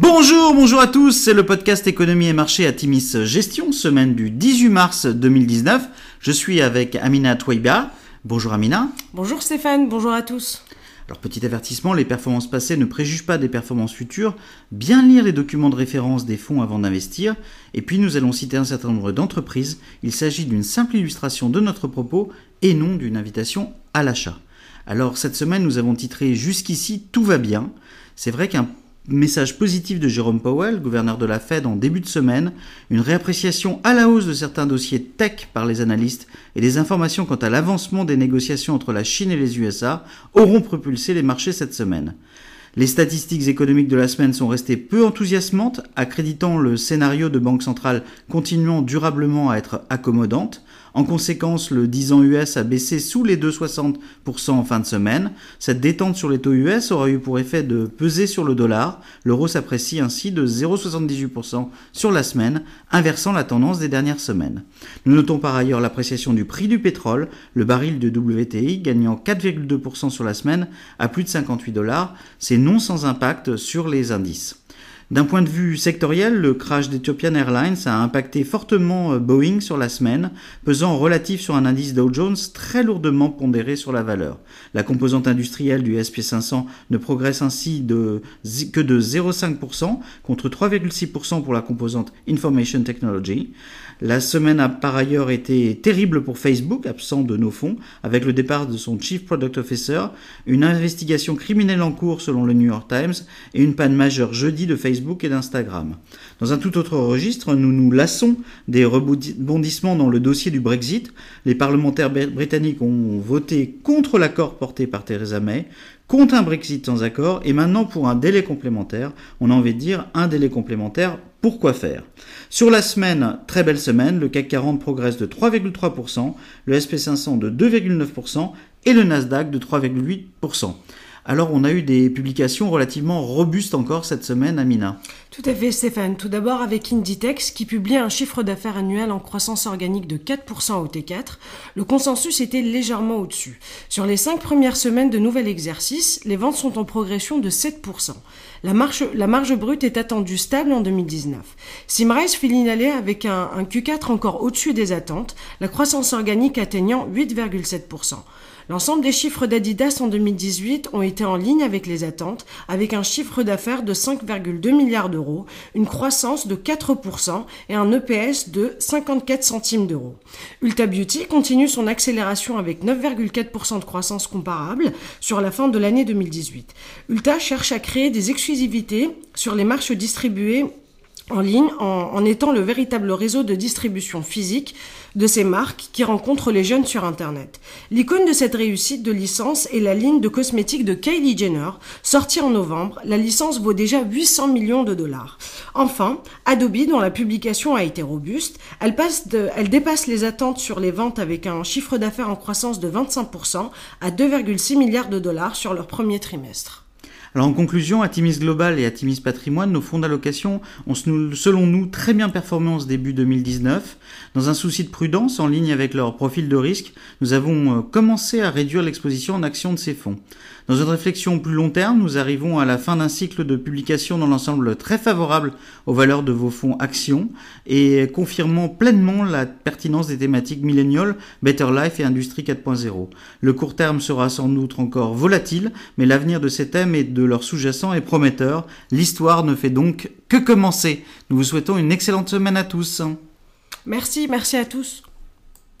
Bonjour, bonjour à tous, c'est le podcast Économie et Marché à Timis Gestion, semaine du 18 mars 2019. Je suis avec Amina Touaiba. Bonjour Amina. Bonjour Stéphane, bonjour à tous. Alors petit avertissement, les performances passées ne préjugent pas des performances futures. Bien lire les documents de référence des fonds avant d'investir. Et puis nous allons citer un certain nombre d'entreprises. Il s'agit d'une simple illustration de notre propos et non d'une invitation à l'achat. Alors cette semaine nous avons titré Jusqu'ici tout va bien. C'est vrai qu'un Message positif de Jérôme Powell, gouverneur de la Fed en début de semaine, une réappréciation à la hausse de certains dossiers tech par les analystes et des informations quant à l'avancement des négociations entre la Chine et les USA auront propulsé les marchés cette semaine. Les statistiques économiques de la semaine sont restées peu enthousiasmantes, accréditant le scénario de banque centrale continuant durablement à être accommodante. En conséquence, le 10 ans US a baissé sous les 2,60% en fin de semaine. Cette détente sur les taux US aura eu pour effet de peser sur le dollar. L'euro s'apprécie ainsi de 0,78% sur la semaine, inversant la tendance des dernières semaines. Nous notons par ailleurs l'appréciation du prix du pétrole, le baril de WTI gagnant 4,2% sur la semaine à plus de 58 dollars. C'est non sans impact sur les indices. D'un point de vue sectoriel, le crash d'Ethiopian Airlines a impacté fortement euh, Boeing sur la semaine, pesant relatif sur un indice Dow Jones très lourdement pondéré sur la valeur. La composante industrielle du SP500 ne progresse ainsi que de 0,5% contre 3,6% pour la composante Information Technology. La semaine a par ailleurs été terrible pour Facebook, absent de nos fonds, avec le départ de son Chief Product Officer, une investigation criminelle en cours selon le New York Times et une panne majeure jeudi de Facebook et d'Instagram. Dans un tout autre registre, nous nous lassons des rebondissements dans le dossier du Brexit. Les parlementaires britanniques ont voté contre l'accord porté par Theresa May, contre un Brexit sans accord et maintenant pour un délai complémentaire. On a envie de dire un délai complémentaire. Pourquoi faire? Sur la semaine, très belle semaine, le CAC 40 progresse de 3,3%, le SP500 de 2,9% et le Nasdaq de 3,8%. Alors on a eu des publications relativement robustes encore cette semaine, Amina. Tout à fait Stéphane. Tout d'abord avec Inditex qui publie un chiffre d'affaires annuel en croissance organique de 4% au T4. Le consensus était légèrement au-dessus. Sur les cinq premières semaines de nouvel exercice, les ventes sont en progression de 7%. La marge, brute est attendue stable en 2019. Simrise fait l'inhaler avec un, un Q4 encore au-dessus des attentes, la croissance organique atteignant 8,7%. L'ensemble des chiffres d'Adidas en 2018 ont été en ligne avec les attentes, avec un chiffre d'affaires de 5,2 milliards d'euros, une croissance de 4% et un EPS de 54 centimes d'euros. Ulta Beauty continue son accélération avec 9,4% de croissance comparable sur la fin de l'année 2018. Ulta cherche à créer des exclusivités sur les marches distribuées en ligne en, en, étant le véritable réseau de distribution physique de ces marques qui rencontrent les jeunes sur Internet. L'icône de cette réussite de licence est la ligne de cosmétiques de Kylie Jenner, sortie en novembre. La licence vaut déjà 800 millions de dollars. Enfin, Adobe, dont la publication a été robuste, elle, dépasse les attentes sur les ventes avec un chiffre d'affaires en croissance de 25% à 2,6 milliards de dollars sur leur premier trimestre. Alors en conclusion, Atimis Global et Atimis Patrimoine, nos fonds d'allocation ont selon nous très bien performé en ce début 2019. Dans un souci de prudence, en ligne avec leur profil de risque, nous avons euh, commencé à réduire l'exposition en actions de ces fonds. Dans une réflexion plus long terme, nous arrivons à la fin d'un cycle de publication dans l'ensemble très favorable aux valeurs de vos fonds actions et confirmant pleinement la pertinence des thématiques milléniales, Better Life et Industrie 4.0. Le court terme sera sans doute encore volatile, mais l'avenir de ces thèmes et de leurs sous-jacents est prometteur. L'histoire ne fait donc que commencer. Nous vous souhaitons une excellente semaine à tous. Merci, merci à tous.